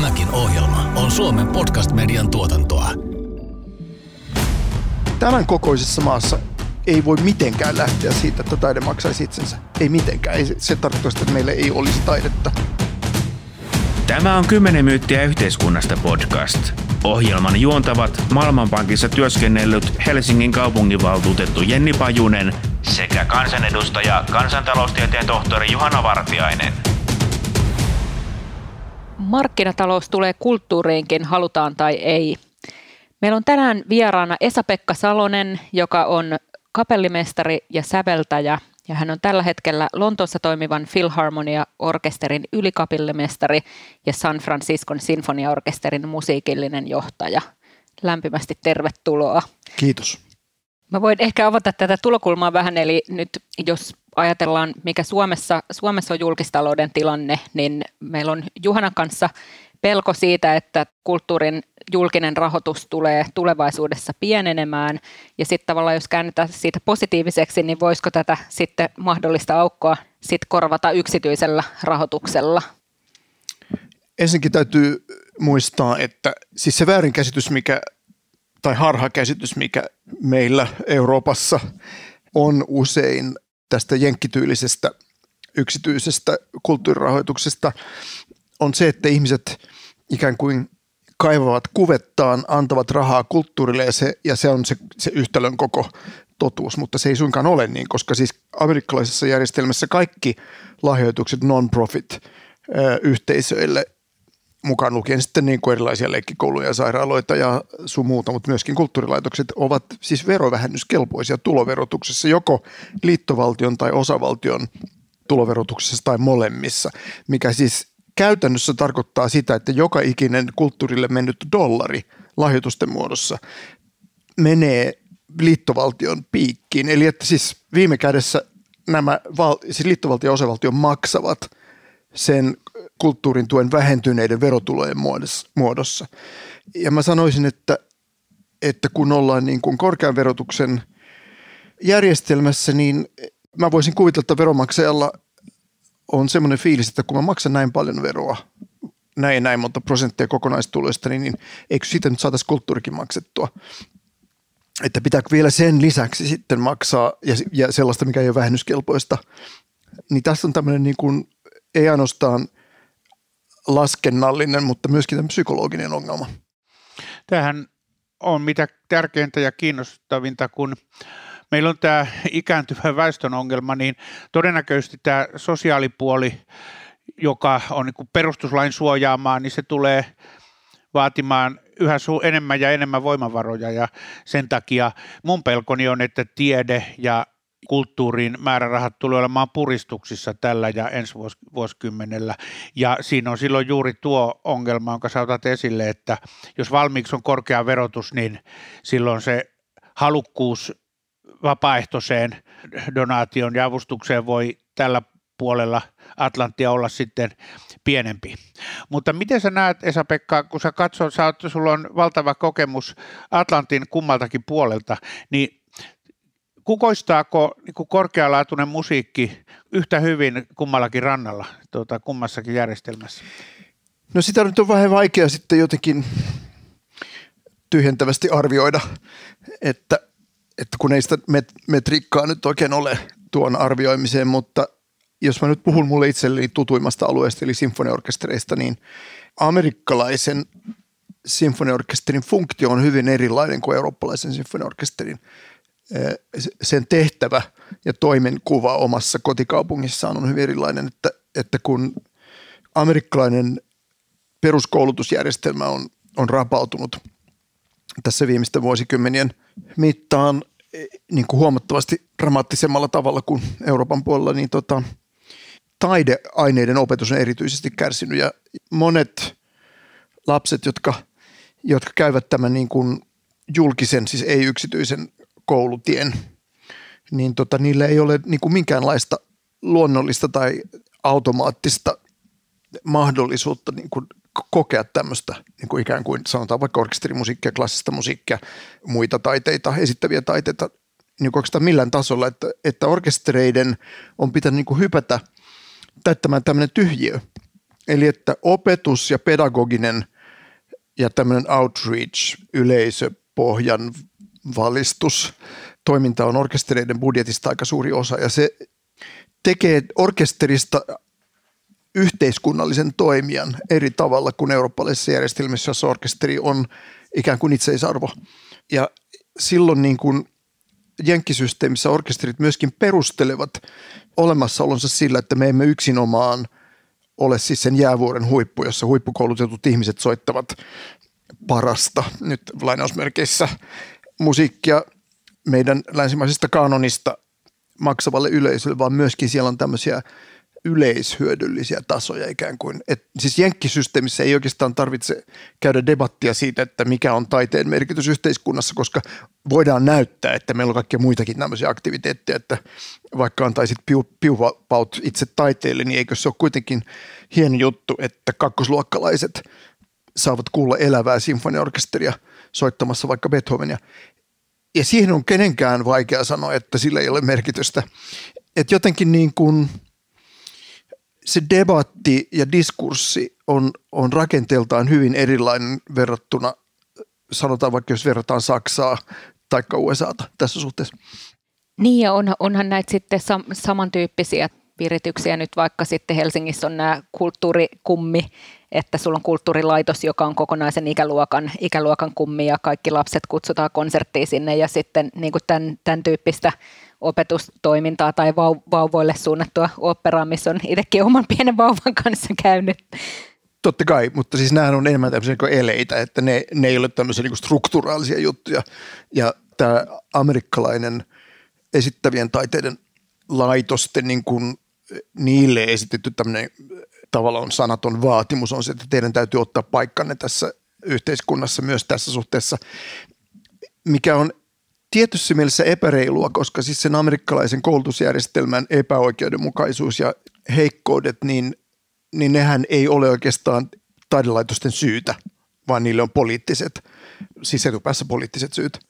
Tämäkin ohjelma on Suomen podcast-median tuotantoa. Tämän kokoisessa maassa ei voi mitenkään lähteä siitä, että taide maksaisi itsensä. Ei mitenkään. Ei, se tarkoittaa, että meillä ei olisi taidetta. Tämä on 10 myyttiä yhteiskunnasta podcast. Ohjelman juontavat Maailmanpankissa työskennellyt Helsingin kaupunginvaltuutettu Jenni Pajunen sekä kansanedustaja kansantaloustieteen tohtori Juhana Vartiainen. Markkinatalous tulee kulttuuriinkin, halutaan tai ei. Meillä on tänään vieraana Esa-Pekka Salonen, joka on kapellimestari ja säveltäjä, ja hän on tällä hetkellä Lontoossa toimivan Philharmonia-orkesterin ylikapellimestari ja San Franciscon sinfoniaorkesterin musiikillinen johtaja. Lämpimästi tervetuloa. Kiitos. Mä voin ehkä avata tätä tulokulmaa vähän, eli nyt jos ajatellaan, mikä Suomessa, Suomessa on julkistalouden tilanne, niin meillä on Juhanan kanssa pelko siitä, että kulttuurin julkinen rahoitus tulee tulevaisuudessa pienenemään. Ja sitten tavallaan, jos käännetään siitä positiiviseksi, niin voisiko tätä sitten mahdollista aukkoa sit korvata yksityisellä rahoituksella? Ensinnäkin täytyy muistaa, että siis se väärinkäsitys, mikä, tai harhakäsitys, mikä meillä Euroopassa on usein tästä jenkkityylisestä yksityisestä kulttuurirahoituksesta, on se, että ihmiset ikään kuin kaivavat kuvettaan, antavat rahaa kulttuurille ja se, ja se on se, se yhtälön koko totuus, mutta se ei suinkaan ole niin, koska siis amerikkalaisessa järjestelmässä kaikki lahjoitukset non-profit yhteisöille mukaan lukien sitten niin kuin erilaisia leikkikouluja ja sairaaloita ja sun muuta, mutta myöskin kulttuurilaitokset ovat siis verovähennyskelpoisia tuloverotuksessa joko liittovaltion tai osavaltion tuloverotuksessa tai molemmissa, mikä siis käytännössä tarkoittaa sitä, että joka ikinen kulttuurille mennyt dollari lahjoitusten muodossa menee liittovaltion piikkiin. Eli että siis viime kädessä nämä val- siis liittovaltio ja osavaltio maksavat sen kulttuurin tuen vähentyneiden verotulojen muodossa. Ja mä sanoisin, että, että kun ollaan niin kuin korkean verotuksen järjestelmässä, niin mä voisin kuvitella, että veromaksajalla on semmoinen fiilis, että kun mä maksan näin paljon veroa, näin näin monta prosenttia kokonaistuloista, niin, niin eikö siitä nyt saataisiin kulttuurikin maksettua? Että pitääkö vielä sen lisäksi sitten maksaa ja, ja sellaista, mikä ei ole vähennyskelpoista. Niin tässä on tämmöinen niin kuin, ei ainoastaan laskennallinen, mutta myöskin psykologinen ongelma. Tähän on mitä tärkeintä ja kiinnostavinta, kun meillä on tämä ikääntyvä väestön ongelma, niin todennäköisesti tämä sosiaalipuoli, joka on niin perustuslain suojaamaa, niin se tulee vaatimaan yhä enemmän ja enemmän voimavaroja ja sen takia mun pelkoni on, että tiede ja kulttuuriin määrärahat tulee olemaan puristuksissa tällä ja ensi vuos, vuosikymmenellä. Ja siinä on silloin juuri tuo ongelma, jonka sä otat esille, että jos valmiiksi on korkea verotus, niin silloin se halukkuus vapaaehtoiseen donaation ja avustukseen voi tällä puolella Atlanttia olla sitten pienempi. Mutta miten sä näet, Esa-Pekka, kun sä katsot, sä oot, sulla on valtava kokemus Atlantin kummaltakin puolelta, niin kukoistaako niin korkealaatuinen musiikki yhtä hyvin kummallakin rannalla, tuota, kummassakin järjestelmässä? No sitä nyt on vähän vaikea sitten jotenkin tyhjentävästi arvioida, että että kun ei sitä met- metriikkaa nyt oikein ole tuon arvioimiseen, mutta jos mä nyt puhun mulle itselleni tutuimmasta alueesta, eli sinfoniorkestereista, niin amerikkalaisen sinfoniorkesterin funktio on hyvin erilainen kuin eurooppalaisen sinfoniorkesterin. Sen tehtävä ja toimenkuva omassa kotikaupungissaan on hyvin erilainen, että, että kun amerikkalainen peruskoulutusjärjestelmä on, on rapautunut tässä viimeisten vuosikymmenien mittaan niin kuin huomattavasti dramaattisemmalla tavalla kuin Euroopan puolella, niin tota, taideaineiden opetus on erityisesti kärsinyt. Ja monet lapset, jotka, jotka käyvät tämän niin kuin julkisen, siis ei yksityisen koulutien, niin tota, niillä ei ole niin kuin minkäänlaista luonnollista tai automaattista mahdollisuutta niin kuin kokea tämmöistä niin kuin ikään kuin sanotaan vaikka orkesterimusiikkia, klassista musiikkia, muita taiteita, esittäviä taiteita niin oikeastaan millään tasolla, että, että orkestereiden on pitänyt niin kuin hypätä täyttämään tämmöinen tyhjiö. Eli että opetus ja pedagoginen ja tämmöinen outreach, yleisöpohjan valistus, toiminta on orkestereiden budjetista aika suuri osa ja se tekee orkesterista yhteiskunnallisen toimijan eri tavalla kuin eurooppalaisessa järjestelmissä, jossa orkesteri on ikään kuin itseisarvo. Ja silloin niin kuin jenkkisysteemissä orkesterit myöskin perustelevat olemassaolonsa sillä, että me emme yksinomaan ole siis sen jäävuoren huippu, jossa huippukoulutetut ihmiset soittavat parasta, nyt lainausmerkeissä, musiikkia meidän länsimaisesta kanonista maksavalle yleisölle, vaan myöskin siellä on tämmöisiä yleishyödyllisiä tasoja ikään kuin. Et, siis jenkkisysteemissä ei oikeastaan tarvitse käydä debattia siitä, että mikä on taiteen merkitys yhteiskunnassa, koska voidaan näyttää, että meillä on kaikkia muitakin tämmöisiä aktiviteetteja, että vaikka antaisit piu, piupaut itse taiteelle, niin eikö se ole kuitenkin hieno juttu, että kakkosluokkalaiset saavat kuulla elävää sinfoniaorkesteria soittamassa vaikka Beethovenia. Ja siihen on kenenkään vaikea sanoa, että sillä ei ole merkitystä. Että jotenkin niin kuin – se debatti ja diskurssi on, on rakenteeltaan hyvin erilainen verrattuna, sanotaan vaikka jos verrataan Saksaa tai USAta tässä suhteessa. Niin ja on, onhan näitä sitten sam, samantyyppisiä virityksiä nyt vaikka sitten Helsingissä on nämä kulttuurikummi, että sulla on kulttuurilaitos, joka on kokonaisen ikäluokan, ikäluokan kummi ja kaikki lapset kutsutaan konserttiin sinne ja sitten niin kuin tämän, tämän tyyppistä opetustoimintaa tai vauvoille suunnattua operaa, missä on itsekin oman pienen vauvan kanssa käynyt. Totta kai, mutta siis nämä on enemmän tämmöisiä kuin eleitä, että ne, ne ei ole tämmöisiä niin strukturaalisia juttuja. Ja tämä amerikkalainen esittävien taiteiden laitosten niin kuin niille esitetty tämmöinen tavallaan sanaton vaatimus on se, että teidän täytyy ottaa paikkanne tässä yhteiskunnassa myös tässä suhteessa, mikä on tietyssä mielessä epäreilua, koska siis sen amerikkalaisen koulutusjärjestelmän epäoikeudenmukaisuus ja heikkoudet, niin, niin nehän ei ole oikeastaan taidelaitosten syytä, vaan niille on poliittiset, siis etupäässä poliittiset syyt.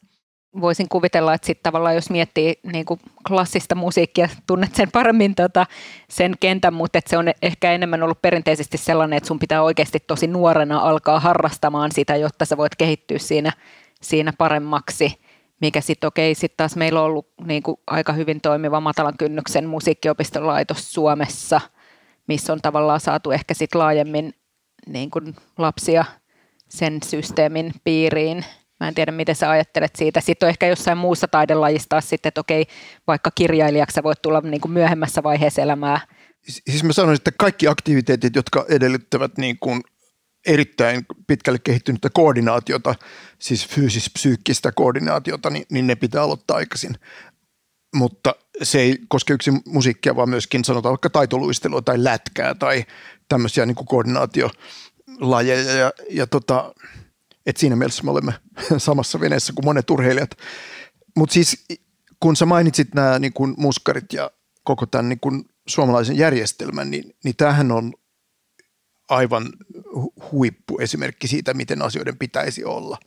Voisin kuvitella, että sitten tavallaan jos miettii niin kuin klassista musiikkia, tunnet sen paremmin tota, sen kentän, mutta että se on ehkä enemmän ollut perinteisesti sellainen, että sun pitää oikeasti tosi nuorena alkaa harrastamaan sitä, jotta sä voit kehittyä siinä, siinä paremmaksi – mikä sitten okei, sitten taas meillä on ollut niin kuin aika hyvin toimiva matalan kynnyksen musiikkiopistolaitos Suomessa, missä on tavallaan saatu ehkä sitten laajemmin niin kuin lapsia sen systeemin piiriin. Mä en tiedä, miten sä ajattelet siitä. Sitten on ehkä jossain muussa taidelajissa sitten, että okei, vaikka kirjailijaksi sä voit tulla niin kuin myöhemmässä vaiheessa elämää. Siis mä sanoisin, että kaikki aktiviteetit, jotka edellyttävät niin kuin erittäin pitkälle kehittynyttä koordinaatiota, siis fyysis-psyykkistä koordinaatiota, niin, niin ne pitää aloittaa aikaisin. Mutta se ei koske yksin musiikkia, vaan myöskin sanotaan vaikka taitoluistelua tai lätkää tai tämmöisiä niin koordinaatiolajeja. Ja, ja tota, et siinä mielessä me olemme samassa veneessä kuin monet urheilijat. Mutta siis kun sä mainitsit nämä niin kuin muskarit ja koko tämän niin kuin suomalaisen järjestelmän, niin, niin tämähän on aivan huippuesimerkki siitä, miten asioiden pitäisi olla.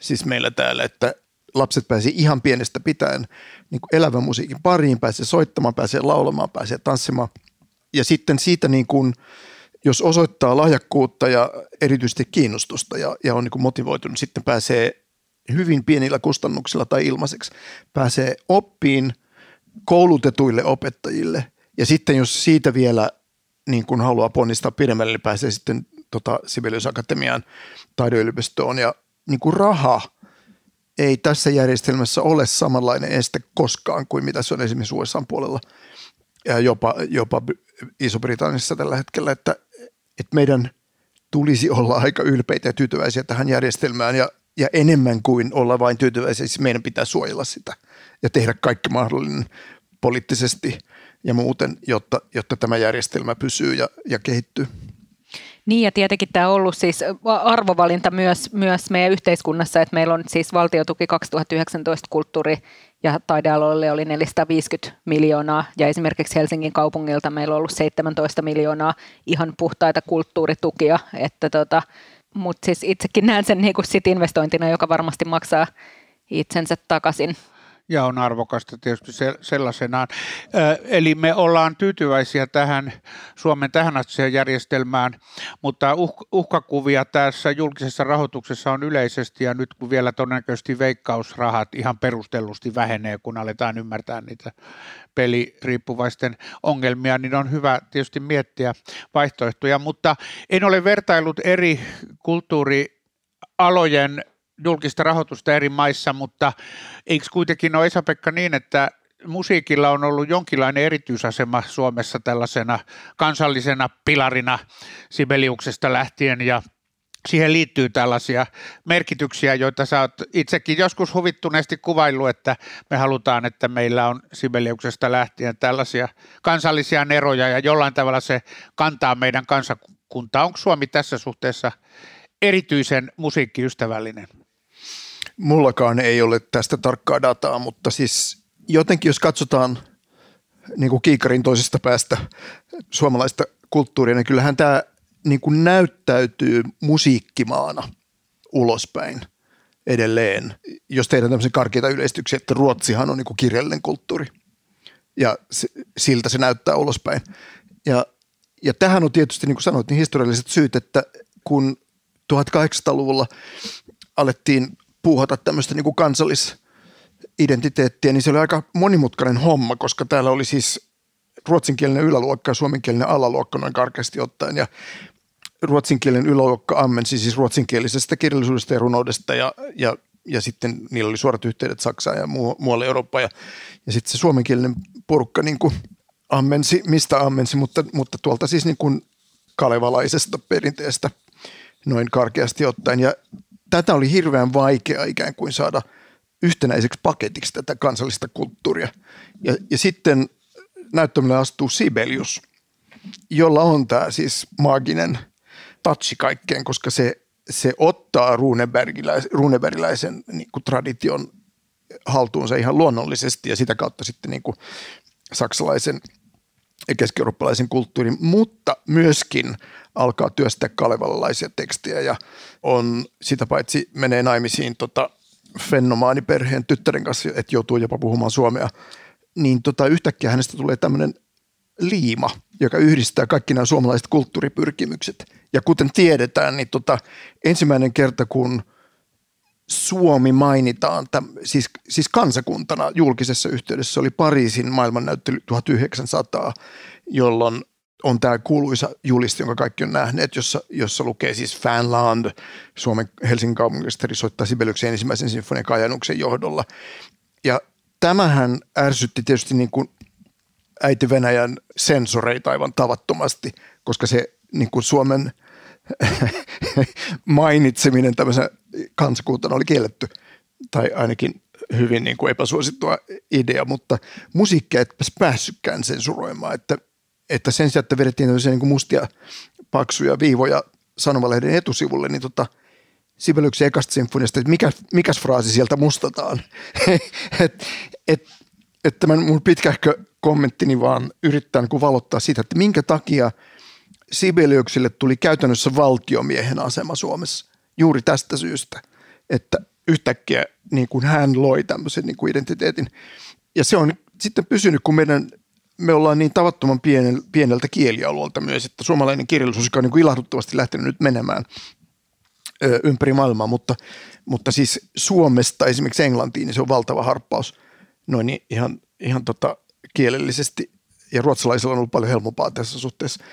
Siis meillä täällä, että lapset pääsee ihan pienestä pitäen niin elävän musiikin pariin, pääsee soittamaan, pääsee laulamaan, pääsee tanssimaan. Ja sitten siitä niin kuin, jos osoittaa lahjakkuutta ja erityisesti kiinnostusta ja, ja on niin kuin motivoitunut, sitten pääsee hyvin pienillä kustannuksilla tai ilmaiseksi, pääsee oppiin koulutetuille opettajille. Ja sitten jos siitä vielä niin kun haluaa ponnistaa pidemmälle, niin pääsee sitten tota, Sibelius Akatemiaan taideyliopistoon. Ja niin kuin raha ei tässä järjestelmässä ole samanlainen este koskaan kuin mitä se on esimerkiksi USA puolella. Ja jopa, jopa Iso-Britanniassa tällä hetkellä, että, että meidän tulisi olla aika ylpeitä ja tyytyväisiä tähän järjestelmään ja, ja enemmän kuin olla vain tyytyväisiä, siis meidän pitää suojella sitä ja tehdä kaikki mahdollinen poliittisesti ja muuten, jotta, jotta tämä järjestelmä pysyy ja, ja kehittyy. Niin ja tietenkin tämä on ollut siis arvovalinta myös, myös meidän yhteiskunnassa, että meillä on siis valtiotuki 2019 kulttuuri- ja taidealoille oli 450 miljoonaa ja esimerkiksi Helsingin kaupungilta meillä on ollut 17 miljoonaa ihan puhtaita kulttuuritukia, että tota, mutta siis itsekin näen sen niin sit investointina, joka varmasti maksaa itsensä takaisin. Ja on arvokasta tietysti sellaisenaan. Eli me ollaan tyytyväisiä tähän Suomen tähänastiseen järjestelmään, mutta uh, uhkakuvia tässä julkisessa rahoituksessa on yleisesti ja nyt kun vielä todennäköisesti veikkausrahat ihan perustellusti vähenee, kun aletaan ymmärtää niitä peliriippuvaisten ongelmia, niin on hyvä tietysti miettiä vaihtoehtoja, mutta en ole vertailut eri kulttuurialojen julkista rahoitusta eri maissa, mutta eikö kuitenkin ole Esa-Pekka niin, että musiikilla on ollut jonkinlainen erityisasema Suomessa tällaisena kansallisena pilarina Sibeliuksesta lähtien ja siihen liittyy tällaisia merkityksiä, joita sä oot itsekin joskus huvittuneesti kuvaillut, että me halutaan, että meillä on Sibeliuksesta lähtien tällaisia kansallisia neroja ja jollain tavalla se kantaa meidän kansakuntaa. Onko Suomi tässä suhteessa erityisen musiikkiystävällinen? Mullakaan ei ole tästä tarkkaa dataa, mutta siis jotenkin jos katsotaan niin kuin kiikarin toisesta päästä suomalaista kulttuuria, niin kyllähän tämä niin kuin näyttäytyy musiikkimaana ulospäin edelleen. Jos tehdään tämmöisen karkeita yleistyksiä, että Ruotsihan on niin kuin kirjallinen kulttuuri ja siltä se näyttää ulospäin. Ja, ja tähän on tietysti, niin kuin sanoit, niin historialliset syyt, että kun 1800-luvulla alettiin puuhata tämmöistä niin kuin kansallisidentiteettiä, niin se oli aika monimutkainen homma, koska täällä oli siis ruotsinkielinen yläluokka ja suomenkielinen alaluokka noin karkeasti ottaen. Ja ruotsinkielinen yläluokka ammensi siis ruotsinkielisestä kirjallisuudesta ja runoudesta ja, ja, ja sitten niillä oli suorat yhteydet Saksaan ja muu, muualle Eurooppaan. Ja, ja sitten se suomenkielinen porukka niin kuin ammensi, mistä ammensi, mutta, mutta tuolta siis niin kuin kalevalaisesta perinteestä noin karkeasti ottaen. Ja tätä oli hirveän vaikea ikään kuin saada yhtenäiseksi paketiksi tätä kansallista kulttuuria. Ja, ja sitten näyttämölle astuu Sibelius, jolla on tämä siis maaginen touchi kaikkeen, koska se, se ottaa runebergiläisen niin tradition haltuunsa ihan luonnollisesti ja sitä kautta sitten niin kuin saksalaisen keski-eurooppalaisen kulttuurin, mutta myöskin alkaa työstää kalevallalaisia tekstejä ja on sitä paitsi menee naimisiin tota, fennomaaniperheen tyttären kanssa, että joutuu jopa puhumaan suomea, niin tota, yhtäkkiä hänestä tulee tämmöinen liima, joka yhdistää kaikki nämä suomalaiset kulttuuripyrkimykset. Ja kuten tiedetään, niin tota, ensimmäinen kerta, kun Suomi mainitaan, täm, siis, siis kansakuntana julkisessa yhteydessä, oli Pariisin maailmannäyttely 1900, jolloin on tämä kuuluisa juliste, jonka kaikki on nähneet, jossa, jossa lukee siis Fanland, Suomen Helsingin kaupungisteri soittaa Sibeliuksen ensimmäisen sinfonian Kajanuksen johdolla. Ja tämähän ärsytti tietysti niin kuin äiti Venäjän sensoreita aivan tavattomasti, koska se niin kuin Suomen mainitseminen tämmöisen kansakuntana oli kielletty, tai ainakin hyvin niin kuin epäsuosittua idea, mutta musiikkia et päässytkään sensuroimaan, että että sen sijaan, että vedettiin tämmöisiä niin mustia paksuja viivoja sanomalehden etusivulle, niin tota, Sibeliuksen ekasta sinfoniasta, että mikä, mikäs fraasi sieltä mustataan. että et, et tämän mun pitkähkö kommenttini vaan yrittää niin valottaa sitä, että minkä takia Sibeliuksille tuli käytännössä valtiomiehen asema Suomessa juuri tästä syystä, että yhtäkkiä niin kuin hän loi tämmöisen niin kuin identiteetin. Ja se on sitten pysynyt, kun meidän me ollaan niin tavattoman pienel, pieneltä kielialueelta myös, että suomalainen kirjallisuus on niin kuin ilahduttavasti lähtenyt nyt menemään ö, ympäri maailmaa, mutta, mutta siis Suomesta esimerkiksi Englantiin, niin se on valtava harppaus noin niin ihan, ihan tota kielellisesti, ja ruotsalaisilla on ollut paljon helpompaa tässä suhteessa.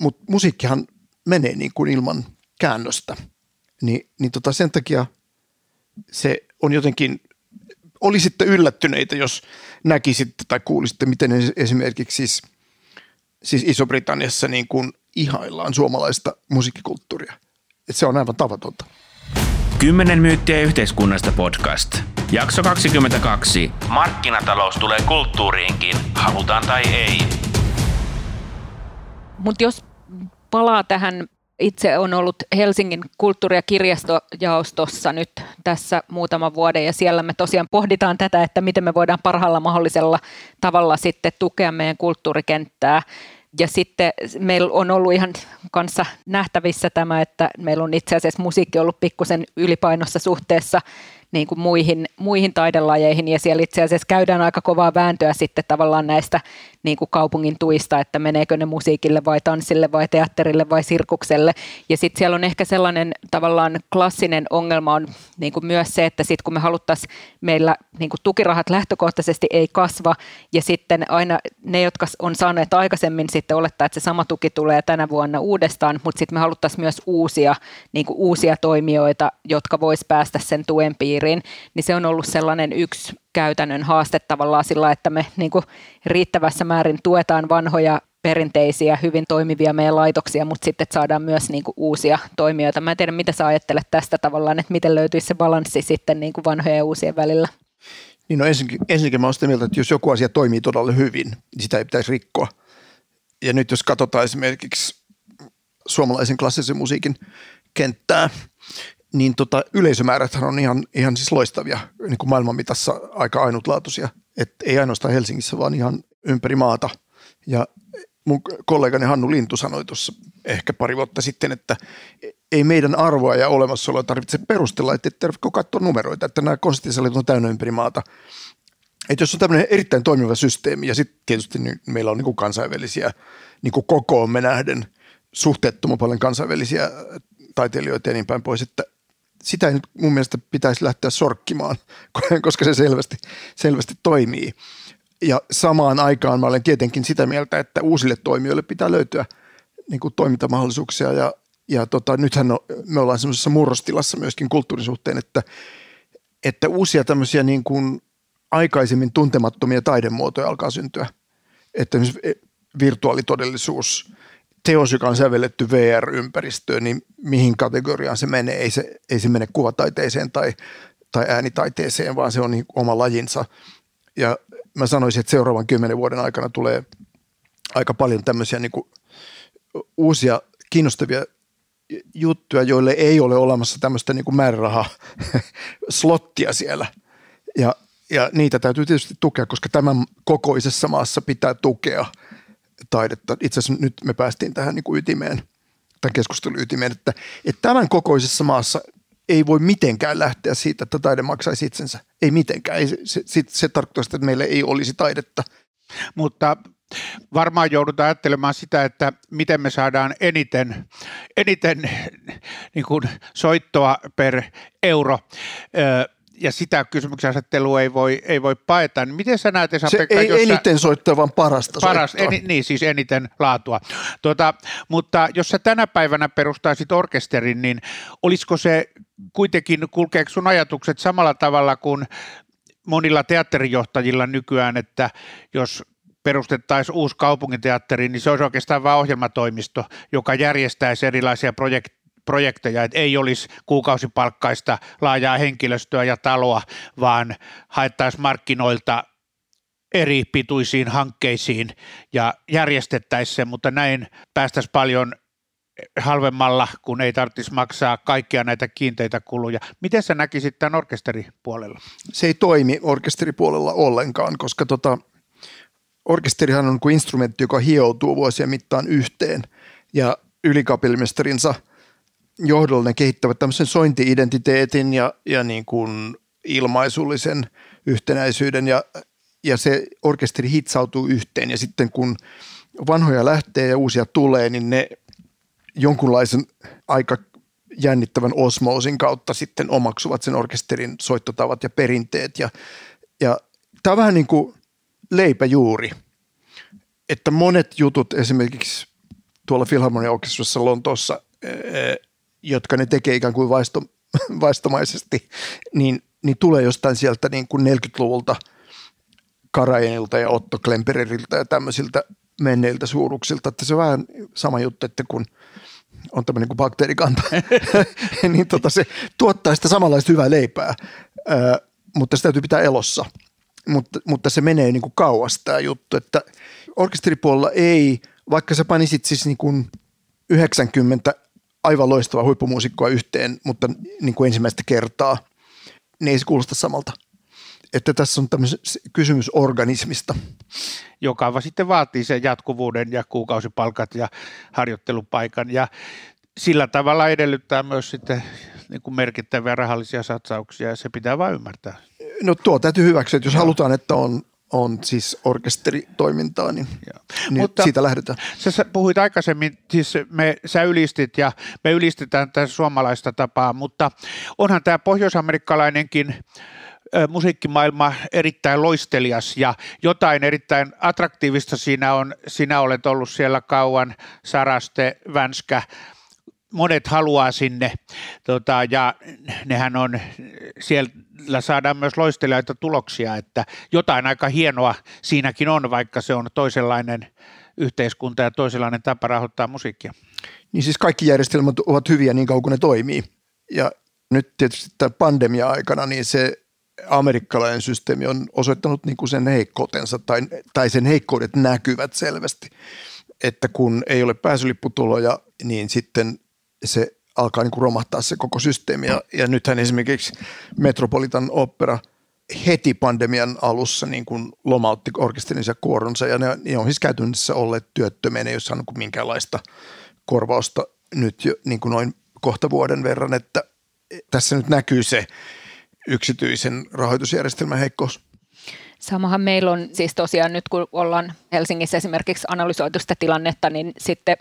Mutta musiikkihan menee niin kuin ilman käännöstä, Ni, niin tota sen takia se on jotenkin olisitte yllättyneitä, jos näkisitte tai kuulisitte, miten esimerkiksi siis, siis Iso-Britanniassa niin kuin ihaillaan suomalaista musiikkikulttuuria. Et se on aivan tavatonta. Kymmenen myyttiä yhteiskunnasta podcast. Jakso 22. Markkinatalous tulee kulttuuriinkin, halutaan tai ei. Mutta jos palaa tähän itse on ollut Helsingin kulttuuri- ja kirjastojaostossa nyt tässä muutama vuoden ja siellä me tosiaan pohditaan tätä, että miten me voidaan parhaalla mahdollisella tavalla sitten tukea meidän kulttuurikenttää. Ja sitten meillä on ollut ihan kanssa nähtävissä tämä, että meillä on itse asiassa musiikki ollut pikkusen ylipainossa suhteessa niin kuin muihin, muihin taidelajeihin ja siellä itse asiassa käydään aika kovaa vääntöä sitten tavallaan näistä niin kuin kaupungin tuista, että meneekö ne musiikille vai tanssille vai teatterille vai sirkukselle. Ja sitten siellä on ehkä sellainen tavallaan klassinen ongelma on niin kuin myös se, että sitten kun me haluttaisiin, meillä niin kuin tukirahat lähtökohtaisesti ei kasva ja sitten aina ne, jotka on saaneet aikaisemmin sitten olettaa, että se sama tuki tulee tänä vuonna uudestaan, mutta sitten me haluttaisiin myös uusia, niin kuin uusia toimijoita, jotka vois päästä sen tuen piiriin, niin se on ollut sellainen yksi käytännön haaste tavallaan sillä, että me niin kuin riittävässä määrin tuetaan vanhoja perinteisiä, hyvin toimivia meidän laitoksia, mutta sitten saadaan myös niin kuin uusia toimijoita. Mä en tiedä, mitä sä ajattelet tästä tavallaan, että miten löytyisi se balanssi sitten niin kuin vanhojen ja uusien välillä. Niin no ensinnäkin, ensinnäkin mä olen sitä mieltä, että jos joku asia toimii todella hyvin, niin sitä ei pitäisi rikkoa. Ja nyt jos katsotaan esimerkiksi suomalaisen klassisen musiikin kenttää, niin tota, yleisömäärät on ihan, ihan siis loistavia, niin kuin maailman mitassa aika ainutlaatuisia. Et ei ainoastaan Helsingissä, vaan ihan ympäri maata. Ja mun kollegani Hannu Lintu sanoi tuossa ehkä pari vuotta sitten, että ei meidän arvoa ja olemassaoloa tarvitse perustella, että tarvitse katsoa numeroita, että nämä konserttisalit on täynnä ympäri maata. Että jos on tämmöinen erittäin toimiva systeemi ja sitten tietysti niin meillä on niin kuin kansainvälisiä, niin kuin kokoomme nähden suhteettoman paljon kansainvälisiä taiteilijoita ja niin päin pois, että sitä ei nyt mun mielestä pitäisi lähteä sorkkimaan, koska se selvästi, selvästi toimii. Ja samaan aikaan mä olen tietenkin sitä mieltä, että uusille toimijoille pitää löytyä niin kuin toimintamahdollisuuksia ja, ja tota, nythän on, me ollaan semmoisessa murrostilassa myöskin kulttuurin suhteen, että, että uusia tämmöisiä niin kuin aikaisemmin tuntemattomia taidemuotoja alkaa syntyä. Että virtuaalitodellisuus, teos, joka on sävelletty VR-ympäristöön, niin mihin kategoriaan se menee? Ei se, ei se mene kuvataiteeseen tai, tai äänitaiteeseen, vaan se on niin oma lajinsa. Ja mä sanoisin, että seuraavan kymmenen vuoden aikana tulee aika paljon tämmöisiä niin kuin uusia kiinnostavia juttuja, joille ei ole olemassa tämmöistä niin määräraha-slottia siellä. Ja, ja niitä täytyy tietysti tukea, koska tämän kokoisessa maassa pitää tukea – taidetta. Itse asiassa nyt me päästiin tähän niin kuin ytimeen, tämän keskustelun ytimeen, että, että tämän kokoisessa maassa ei voi mitenkään lähteä siitä, että taide maksaisi itsensä. Ei mitenkään. Ei, se, se, se tarkoittaa sitä, että meillä ei olisi taidetta. Mutta varmaan joudutaan ajattelemaan sitä, että miten me saadaan eniten, eniten niin kuin soittoa per euro ja sitä kysymyksen asettelua ei voi, ei voi paeta. Niin miten sä näet, Esa-Pekka, Se ei jos eniten sä, soittaa, vaan parasta paras, en, Niin, siis eniten laatua. Tuota, mutta jos sä tänä päivänä perustaisit orkesterin, niin olisiko se kuitenkin, kulkeeko sun ajatukset samalla tavalla kuin monilla teatterijohtajilla nykyään, että jos perustettaisiin uusi kaupunginteatteri, niin se olisi oikeastaan vain ohjelmatoimisto, joka järjestäisi erilaisia projekteja projekteja, että ei olisi kuukausipalkkaista laajaa henkilöstöä ja taloa, vaan haettaisiin markkinoilta eri pituisiin hankkeisiin ja järjestettäisiin se, mutta näin päästäisiin paljon halvemmalla, kun ei tarvitsisi maksaa kaikkia näitä kiinteitä kuluja. Miten sä näkisit tämän orkesteripuolella? Se ei toimi orkesteripuolella ollenkaan, koska tota, orkesterihan on kuin instrumentti, joka hioutuu vuosien mittaan yhteen ja ylikapellimestarinsa – johdolla ne kehittävät tämmöisen sointi-identiteetin ja, ja niin kuin ilmaisullisen yhtenäisyyden ja, ja se orkesteri hitsautuu yhteen. Ja sitten kun vanhoja lähtee ja uusia tulee, niin ne jonkunlaisen aika jännittävän osmoosin kautta sitten omaksuvat sen orkesterin soittotavat ja perinteet. Ja, ja tämä on vähän niin kuin leipäjuuri, että monet jutut esimerkiksi tuolla Philharmonia Orkestrassa Lontoossa jotka ne tekee ikään kuin vaisto, vaistomaisesti, niin, niin tulee jostain sieltä niin kuin 40-luvulta Karajanilta ja Otto Klempereriltä ja tämmöisiltä menneiltä suuruksilta, että se on vähän sama juttu, että kun on tämmöinen kuin bakteerikanta, niin tota se tuottaa sitä samanlaista hyvää leipää, ää, mutta se täytyy pitää elossa. Mutta, mutta se menee niin kuin kauas tämä juttu, että orkesteripuolella ei, vaikka sä panisit siis niin kuin 90 aivan loistava huippumuusikkoa yhteen, mutta niin kuin ensimmäistä kertaa, niin ei se kuulosta samalta. Että tässä on tämmöinen kysymys organismista. Joka sitten vaatii sen jatkuvuuden ja kuukausipalkat ja harjoittelupaikan ja sillä tavalla edellyttää myös sitten niin kuin merkittäviä rahallisia satsauksia ja se pitää vain ymmärtää. No tuo täytyy hyväksyä, että jos Joo. halutaan, että on, on siis orkesteritoimintaa, niin, niin Mutta siitä lähdetään. Sä puhuit aikaisemmin, siis me, sä ylistit ja me ylistetään tätä suomalaista tapaa, mutta onhan tämä pohjoisamerikkalainenkin musiikkimaailma erittäin loistelias ja jotain erittäin attraktiivista siinä on. Sinä olet ollut siellä kauan, Saraste, Vänskä, monet haluaa sinne tota, ja nehän on, siellä saadaan myös loistelijaita tuloksia, että jotain aika hienoa siinäkin on, vaikka se on toisenlainen yhteiskunta ja toisenlainen tapa rahoittaa musiikkia. Niin siis kaikki järjestelmät ovat hyviä niin kauan kuin ne toimii ja nyt tietysti tämän pandemia-aikana niin se amerikkalainen systeemi on osoittanut niin kuin sen heikkoutensa tai, tai sen heikkoudet näkyvät selvästi, että kun ei ole pääsylipputuloja, niin sitten se alkaa niin kuin romahtaa se koko systeemi. Ja, ja nythän esimerkiksi Metropolitan Opera heti pandemian alussa niin kuin lomautti orkesterinsa kuoronsa ja ne, ne on siis käytännössä olleet työttömiä, ole saanut minkäänlaista korvausta nyt jo niin kuin noin kohta vuoden verran, että tässä nyt näkyy se yksityisen rahoitusjärjestelmän heikkous. Samahan meillä on siis tosiaan nyt, kun ollaan Helsingissä esimerkiksi analysoitu sitä tilannetta, niin sitten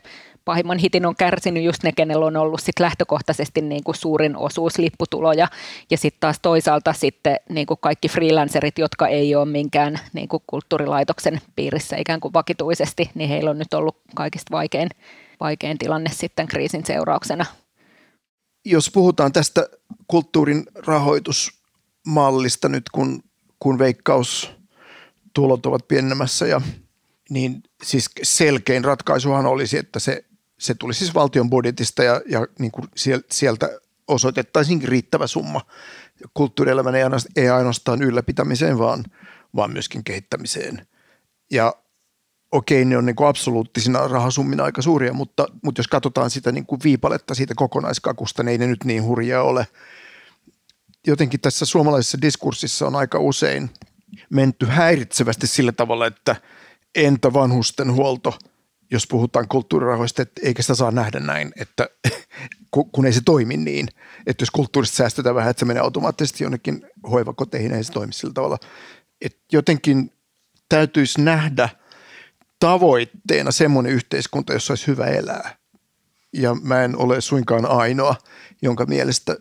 pahimman hitin on kärsinyt just ne, kenellä on ollut sit lähtökohtaisesti niin kuin suurin osuus lipputuloja. Ja sitten taas toisaalta sitten niin kuin kaikki freelancerit, jotka ei ole minkään niin kuin kulttuurilaitoksen piirissä ikään kuin vakituisesti, niin heillä on nyt ollut kaikista vaikein, vaikein tilanne sitten kriisin seurauksena. Jos puhutaan tästä kulttuurin rahoitusmallista nyt, kun, kun veikkaustulot ovat pienemmässä ja niin siis selkein ratkaisuhan olisi, että se se tuli siis valtion budjetista ja, ja niin kuin sieltä osoitettaisiin riittävä summa kulttuurielämän ei ainoastaan ylläpitämiseen, vaan, vaan myöskin kehittämiseen. Ja okei, ne on niin kuin absoluuttisina rahasummina aika suuria, mutta, mutta jos katsotaan sitä niin kuin viipaletta siitä kokonaiskakusta, niin ei ne nyt niin hurjaa ole. Jotenkin tässä suomalaisessa diskurssissa on aika usein menty häiritsevästi sillä tavalla, että entä vanhusten huolto – jos puhutaan kulttuurirahoista, että eikä sitä saa nähdä näin, että kun ei se toimi niin, että jos kulttuurista säästetään vähän, että se menee automaattisesti jonnekin hoivakoteihin, ei se toimi sillä tavalla. Että jotenkin täytyisi nähdä tavoitteena semmoinen yhteiskunta, jossa olisi hyvä elää. Ja mä en ole suinkaan ainoa, jonka mielestä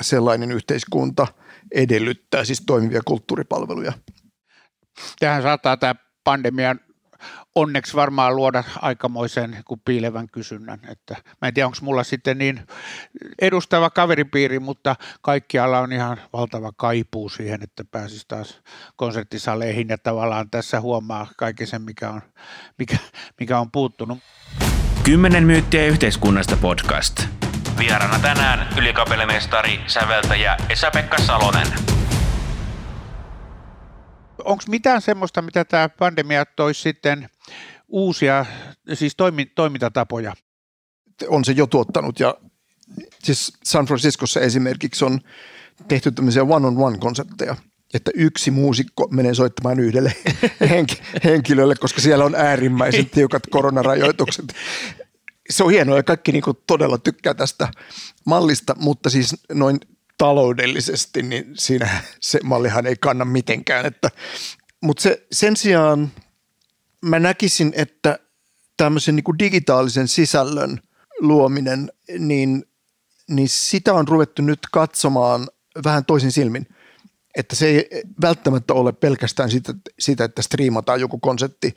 sellainen yhteiskunta edellyttää siis toimivia kulttuuripalveluja. Tähän saattaa tämä pandemian onneksi varmaan luoda aikamoisen kuin piilevän kysynnän. Että mä en tiedä, onko mulla sitten niin edustava kaveripiiri, mutta kaikkialla on ihan valtava kaipuu siihen, että pääsisi taas konserttisaleihin ja tavallaan tässä huomaa kaiken sen, mikä on, mikä, mikä on puuttunut. Kymmenen myyttiä yhteiskunnasta podcast. Vieraana tänään ylikapelemestari, säveltäjä Esa-Pekka Salonen onko mitään semmoista, mitä tämä pandemia toisi sitten uusia siis toimi, toimintatapoja? On se jo tuottanut ja siis San Franciscossa esimerkiksi on tehty tämmöisiä one-on-one-konsepteja, että yksi muusikko menee soittamaan yhdelle henkilölle, koska siellä on äärimmäisen tiukat koronarajoitukset. Se on hienoa ja kaikki niin todella tykkää tästä mallista, mutta siis noin taloudellisesti, niin siinä se mallihan ei kanna mitenkään. Että, mutta se, sen sijaan mä näkisin, että tämmöisen niin kuin digitaalisen sisällön luominen, niin, niin sitä on ruvettu nyt katsomaan vähän toisin silmin. Että se ei välttämättä ole pelkästään sitä, sitä että striimataan joku konsepti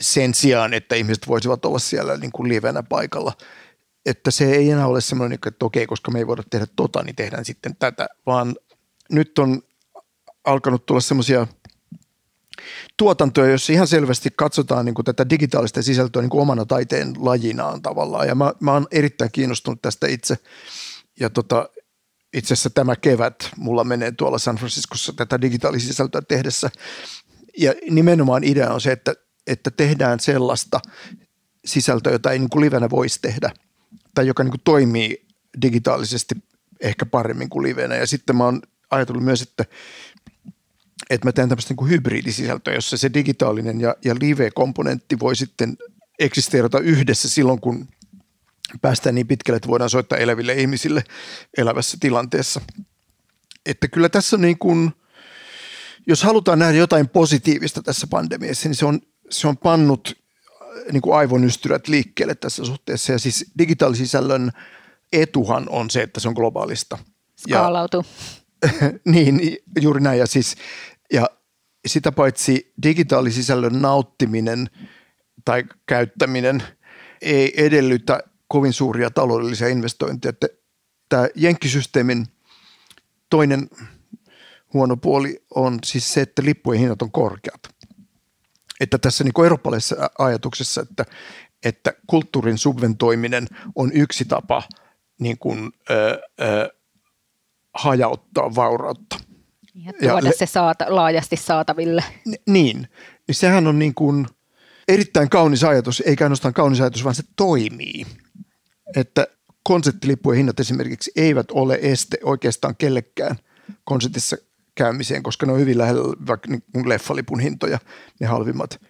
sen sijaan, että ihmiset voisivat olla siellä niin kuin livenä paikalla – että se ei enää ole semmoinen, että okei, koska me ei voida tehdä tota, niin tehdään sitten tätä, vaan nyt on alkanut tulla semmoisia tuotantoja, joissa ihan selvästi katsotaan niin kuin tätä digitaalista sisältöä niin kuin omana taiteen lajinaan tavallaan. Ja mä, mä oon erittäin kiinnostunut tästä itse. Ja tota, itse asiassa tämä kevät mulla menee tuolla San Franciscossa tätä digitaalista sisältöä tehdessä. Ja nimenomaan idea on se, että, että tehdään sellaista sisältöä, jota ei niin kuin livenä voisi tehdä – tai joka niin kuin toimii digitaalisesti ehkä paremmin kuin livenä. Ja sitten mä oon ajatellut myös, että, että mä teen tämmöistä niin kuin hybridisisältöä, jossa se digitaalinen ja, ja live-komponentti voi sitten eksisteerata yhdessä silloin, kun päästään niin pitkälle, että voidaan soittaa eläville ihmisille elävässä tilanteessa. Että kyllä tässä niin kuin, jos halutaan nähdä jotain positiivista tässä pandemiassa, niin se on, se on pannut niin kuin aivonystyrät liikkeelle tässä suhteessa. Ja siis digitaalisisällön etuhan on se, että se on globaalista. Skaalautuu. Ja, niin, juuri näin. Ja, siis, ja sitä paitsi digitaalisisällön nauttiminen tai käyttäminen ei edellytä kovin suuria taloudellisia investointeja. Tämä jenkkisysteemin toinen huono puoli on siis se, että lippujen hinnat on korkeat. Että tässä niin eurooppalaisessa ajatuksessa, että, että kulttuurin subventoiminen on yksi tapa niin kuin, ö, ö, hajauttaa vaurautta. Ja tuoda ja, se saata, laajasti saataville. Niin, niin sehän on niin kuin erittäin kaunis ajatus, eikä ainoastaan kaunis ajatus, vaan se toimii. Että konserttilippujen hinnat esimerkiksi eivät ole este oikeastaan kellekään konsertissa käymiseen, koska ne on hyvin lähellä vaikka niin leffalipun hintoja, ne halvimmat.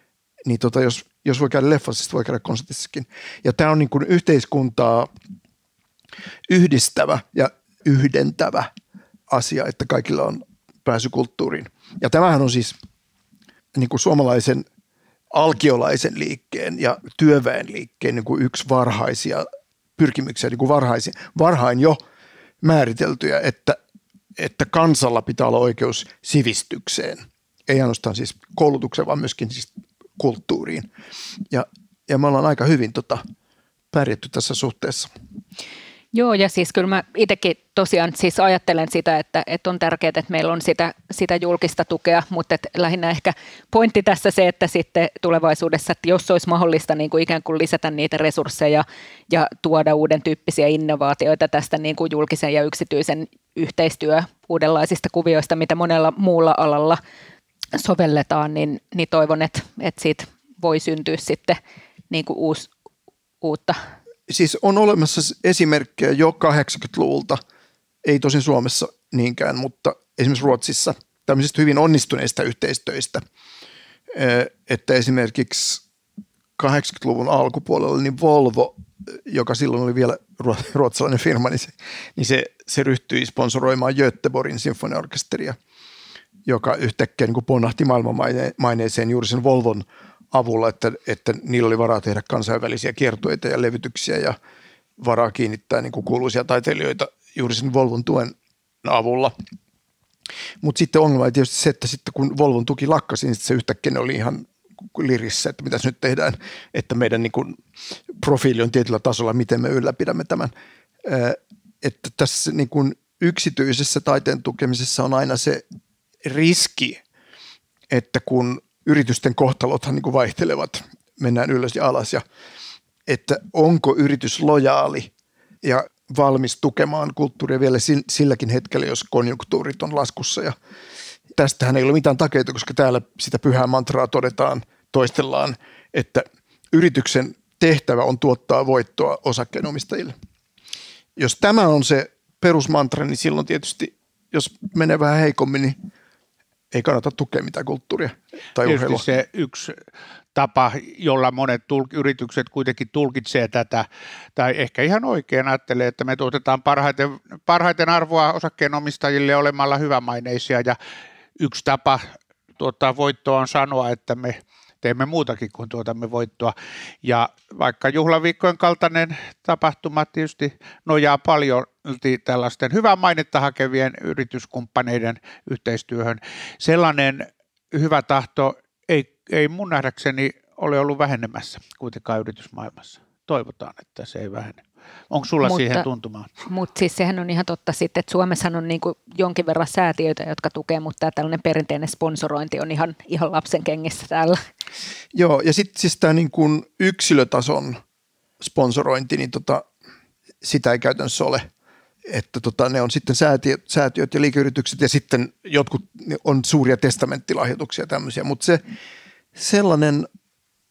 Niin tota, jos, jos voi käydä leffassa, voi käydä konsertissakin. Ja tämä on niin kuin yhteiskuntaa yhdistävä ja yhdentävä asia, että kaikilla on pääsy kulttuuriin. Ja tämähän on siis niin kuin suomalaisen alkiolaisen liikkeen ja työväen liikkeen niin kuin yksi varhaisia pyrkimyksiä, niin kuin varhaisi, varhain jo määriteltyjä, että, että kansalla pitää olla oikeus sivistykseen. Ei ainoastaan siis koulutukseen, vaan myöskin siis kulttuuriin. Ja, ja me ollaan aika hyvin tota, pärjätty tässä suhteessa. Joo, ja siis kyllä mä itsekin tosiaan siis ajattelen sitä, että, että on tärkeää, että meillä on sitä, sitä julkista tukea, mutta että lähinnä ehkä pointti tässä se, että sitten tulevaisuudessa, että jos olisi mahdollista niin kuin ikään kuin lisätä niitä resursseja ja tuoda uuden tyyppisiä innovaatioita tästä niin kuin julkisen ja yksityisen yhteistyö uudenlaisista kuvioista, mitä monella muulla alalla sovelletaan, niin, niin toivon, että, että siitä voi syntyä sitten niin kuin uusi, uutta siis on olemassa esimerkkejä jo 80-luvulta, ei tosin Suomessa niinkään, mutta esimerkiksi Ruotsissa tämmöisistä hyvin onnistuneista yhteistöistä, että esimerkiksi 80-luvun alkupuolella niin Volvo, joka silloin oli vielä ruotsalainen firma, niin se, niin se, se ryhtyi sponsoroimaan Göteborgin sinfoniaorkesteria, joka yhtäkkiä niin kuin ponnahti maailmanmaineeseen juuri sen Volvon avulla, että, että niillä oli varaa tehdä kansainvälisiä kiertueita ja levytyksiä ja varaa kiinnittää niin kuin kuuluisia taiteilijoita juuri sen Volvon tuen avulla. Mutta sitten ongelma oli tietysti se, että sitten kun Volvon tuki lakkasi, niin se yhtäkkiä oli ihan lirissä, että mitä nyt tehdään, että meidän niin kuin profiili on tietyllä tasolla, miten me ylläpidämme tämän. Että tässä niin kuin yksityisessä taiteen tukemisessa on aina se riski, että kun yritysten kohtalothan niin kuin vaihtelevat, mennään ylös ja alas. Ja että onko yritys lojaali ja valmis tukemaan kulttuuria vielä silläkin hetkellä, jos konjunktuurit on laskussa. Ja tästähän ei ole mitään takeita, koska täällä sitä pyhää mantraa todetaan, toistellaan, että yrityksen tehtävä on tuottaa voittoa osakkeenomistajille. Jos tämä on se perusmantra, niin silloin tietysti, jos menee vähän heikommin, niin ei kannata tukea mitään kulttuuria tai Tietysti urheilua. se yksi tapa, jolla monet tulk- yritykset kuitenkin tulkitsee tätä, tai ehkä ihan oikein ajattelee, että me tuotetaan parhaiten, parhaiten arvoa osakkeenomistajille olemalla hyvämaineisia, ja yksi tapa tuottaa voittoa on sanoa, että me teemme muutakin kuin tuotamme voittoa. Ja vaikka juhlaviikkojen kaltainen tapahtuma tietysti nojaa paljon tällaisten hyvää mainetta hakevien yrityskumppaneiden yhteistyöhön, sellainen hyvä tahto ei, ei mun nähdäkseni ole ollut vähenemässä kuitenkaan yritysmaailmassa. Toivotaan, että se ei vähene. Onko sulla mutta, siihen tuntumaan? Mutta siis sehän on ihan totta sitten, että Suomessa on niin kuin jonkin verran säätiöitä, jotka tukee, mutta tämä tällainen perinteinen sponsorointi on ihan, ihan lapsen kengissä täällä. Joo, ja sitten siis tämä niin kuin yksilötason sponsorointi, niin tota, sitä ei käytännössä ole. Että tota, ne on sitten säätiöt, säätiöt ja liikeyritykset ja sitten jotkut on suuria testamenttilahjoituksia ja tämmöisiä, mutta se sellainen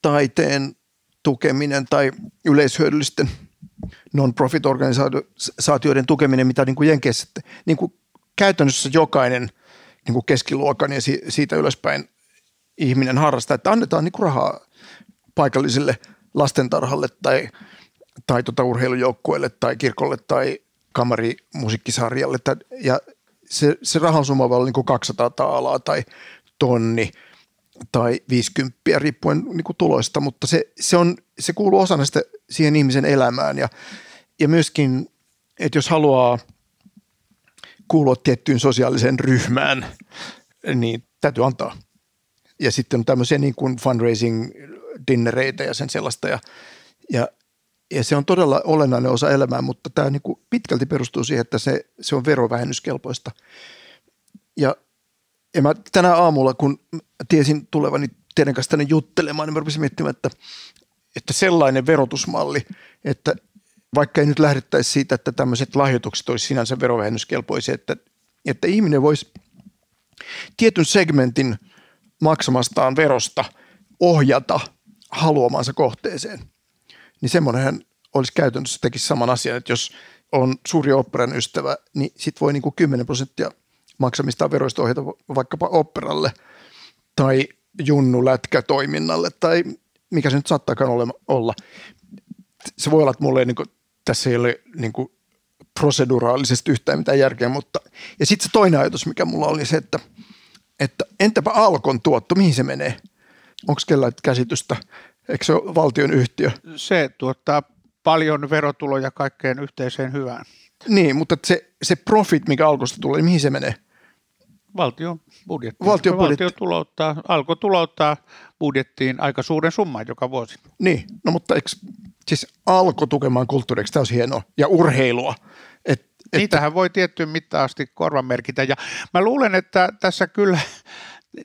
taiteen tukeminen tai yleishyödyllisten non-profit organisaatioiden tukeminen, mitä niin kuin Jenkeissä, niin kuin käytännössä jokainen niin kuin keskiluokan ja siitä ylöspäin ihminen harrastaa, että annetaan niin kuin rahaa paikalliselle lastentarhalle tai tai tota urheilujoukkueelle tai kirkolle tai kamarimusiikkisarjalle. Ja se, se rahasumma voi olla niin kuin 200 taalaa tai tonni tai 50 riippuen niin kuin tuloista, mutta se, se, on, se kuuluu osana sitä siihen ihmisen elämään ja, ja myöskin, että jos haluaa kuulua tiettyyn sosiaaliseen ryhmään, niin täytyy antaa. Ja sitten on tämmöisiä niin kuin fundraising dinnereitä ja sen sellaista ja, ja, ja se on todella olennainen osa elämää, mutta tämä niin kuin pitkälti perustuu siihen, että se, se on verovähennyskelpoista. Ja, ja mä tänä aamulla, kun tiesin tulevani teidän kanssa tänne juttelemaan, niin mä rupesin miettimään, että, että sellainen verotusmalli, että vaikka ei nyt lähdettäisi siitä, että tämmöiset lahjoitukset olisi sinänsä verovähennyskelpoisia, että, että ihminen voisi tietyn segmentin maksamastaan verosta ohjata haluamansa kohteeseen. Niin semmoinenhan olisi käytännössä tekisi saman asian, että jos on suuri operan ystävä, niin sit voi niin kuin 10 prosenttia maksamista veroista ohjata vaikkapa operalle tai junnulätkätoiminnalle tai mikä se nyt saattaakaan olla. Se voi olla, että mulle ei niin kuin, tässä ei ole niin kuin proseduraalisesti yhtään mitään järkeä, mutta ja sitten se toinen ajatus, mikä mulla oli se, että, että entäpä Alkon tuotto, mihin se menee? Onko kellään käsitystä? Eikö se ole valtion yhtiö? Se tuottaa paljon verotuloja kaikkeen yhteiseen hyvään. Niin, mutta se, se profit, mikä alkosta tulee, niin mihin se menee? Valtion budjetti. Valtion budjetti. Valtio tulouttaa, alkoi tulouttaa budjettiin aika suuren summan joka vuosi. Niin, no mutta eikö, siis alko tukemaan kulttuuriksi, tämä olisi hienoa, ja urheilua. Et, et, Niitähän voi tiettyyn mittaan asti korvamerkitä, ja mä luulen, että tässä kyllä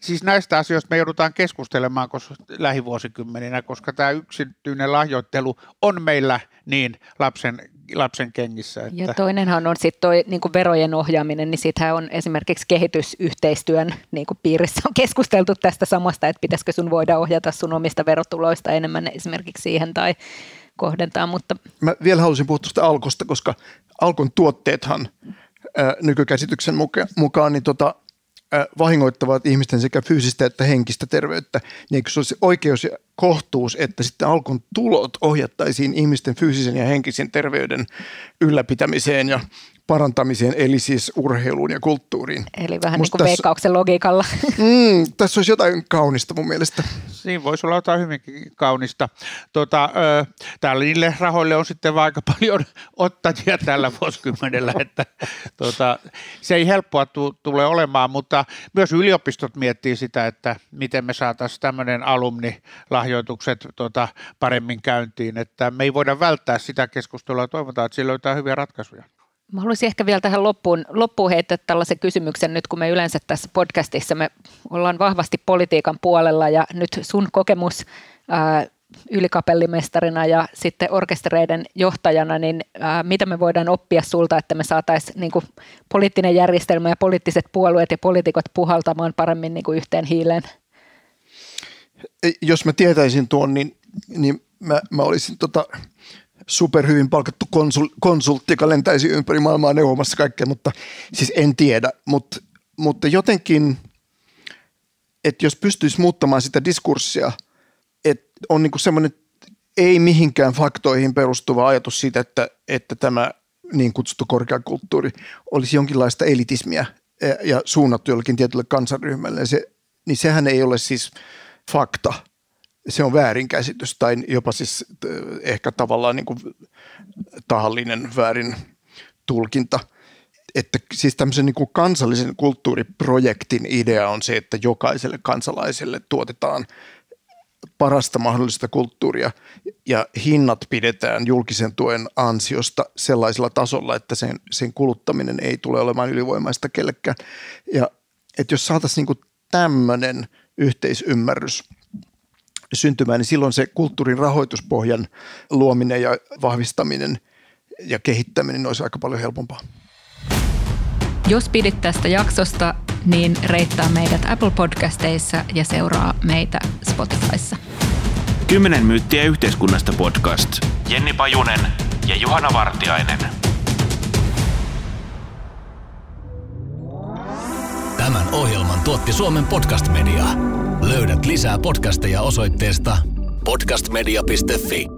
siis näistä asioista me joudutaan keskustelemaan koska, lähivuosikymmeninä, koska tämä yksityinen lahjoittelu on meillä niin lapsen, lapsen kengissä. Että... Ja toinenhan on sitten toi niin verojen ohjaaminen, niin sitähän on esimerkiksi kehitysyhteistyön niin piirissä on keskusteltu tästä samasta, että pitäisikö sun voida ohjata sun omista verotuloista enemmän esimerkiksi siihen tai kohdentaa. Mutta... Mä vielä haluaisin puhua tuosta Alkosta, koska Alkon tuotteethan ää, nykykäsityksen mukaan, mukaan niin tota, vahingoittavat ihmisten sekä fyysistä että henkistä terveyttä, niin eikö se olisi oikeus ja kohtuus, että sitten alkon tulot ohjattaisiin ihmisten fyysisen ja henkisen terveyden ylläpitämiseen ja parantamiseen, eli siis urheiluun ja kulttuuriin. Eli vähän Musta niin kuin tässä, veikkauksen logiikalla. Mm, tässä olisi jotain kaunista mun mielestä. Siinä voisi olla jotain hyvinkin kaunista. Tota, täällä niille rahoille on sitten vaan aika paljon ottajia tällä vuosikymmenellä, että tota, se ei helppoa tu- tule olemaan, mutta myös yliopistot miettii sitä, että miten me saataisiin tämmöinen alumnilahjoitukset tota, paremmin käyntiin, että me ei voida välttää sitä keskustelua, toivotaan, että siellä löytää hyviä ratkaisuja. Mä haluaisin ehkä vielä tähän loppuun, loppuun heittää tällaisen kysymyksen nyt, kun me yleensä tässä podcastissa me ollaan vahvasti politiikan puolella ja nyt sun kokemus ää, ylikapellimestarina ja sitten orkestereiden johtajana, niin ää, mitä me voidaan oppia sulta, että me saataisiin niin poliittinen järjestelmä ja poliittiset puolueet ja poliitikot puhaltamaan paremmin niin kuin yhteen hiileen? Jos mä tietäisin tuon, niin, niin mä, mä olisin tota, superhyvin palkattu konsul, konsultti, joka lentäisi ympäri maailmaa neuvomassa kaikkea, mutta siis en tiedä, mutta, mutta jotenkin, että jos pystyisi muuttamaan sitä diskurssia, että on niin semmoinen ei mihinkään faktoihin perustuva ajatus siitä, että, että tämä niin kutsuttu korkeakulttuuri olisi jonkinlaista elitismiä ja suunnattu jollekin tietylle kansanryhmälle, se, niin sehän ei ole siis fakta – se on väärinkäsitys tai jopa siis ehkä tavallaan niin kuin tahallinen väärin tulkinta. Että siis tämmöisen niin kuin kansallisen kulttuuriprojektin idea on se, että jokaiselle kansalaiselle tuotetaan parasta mahdollista kulttuuria ja hinnat pidetään julkisen tuen ansiosta sellaisella tasolla, että sen, sen kuluttaminen ei tule olemaan ylivoimaista kellekään. Ja että jos saataisiin niin tämmöinen yhteisymmärrys – syntymään, niin silloin se kulttuurin rahoituspohjan luominen ja vahvistaminen ja kehittäminen olisi aika paljon helpompaa. Jos pidit tästä jaksosta, niin reittaa meidät Apple Podcasteissa ja seuraa meitä Spotifyssa. Kymmenen myyttiä yhteiskunnasta podcast. Jenni Pajunen ja Juhana Vartiainen. Tämän ohjelman tuotti Suomen Podcast Media. Löydät lisää podcasteja osoitteesta podcastmedia.fi.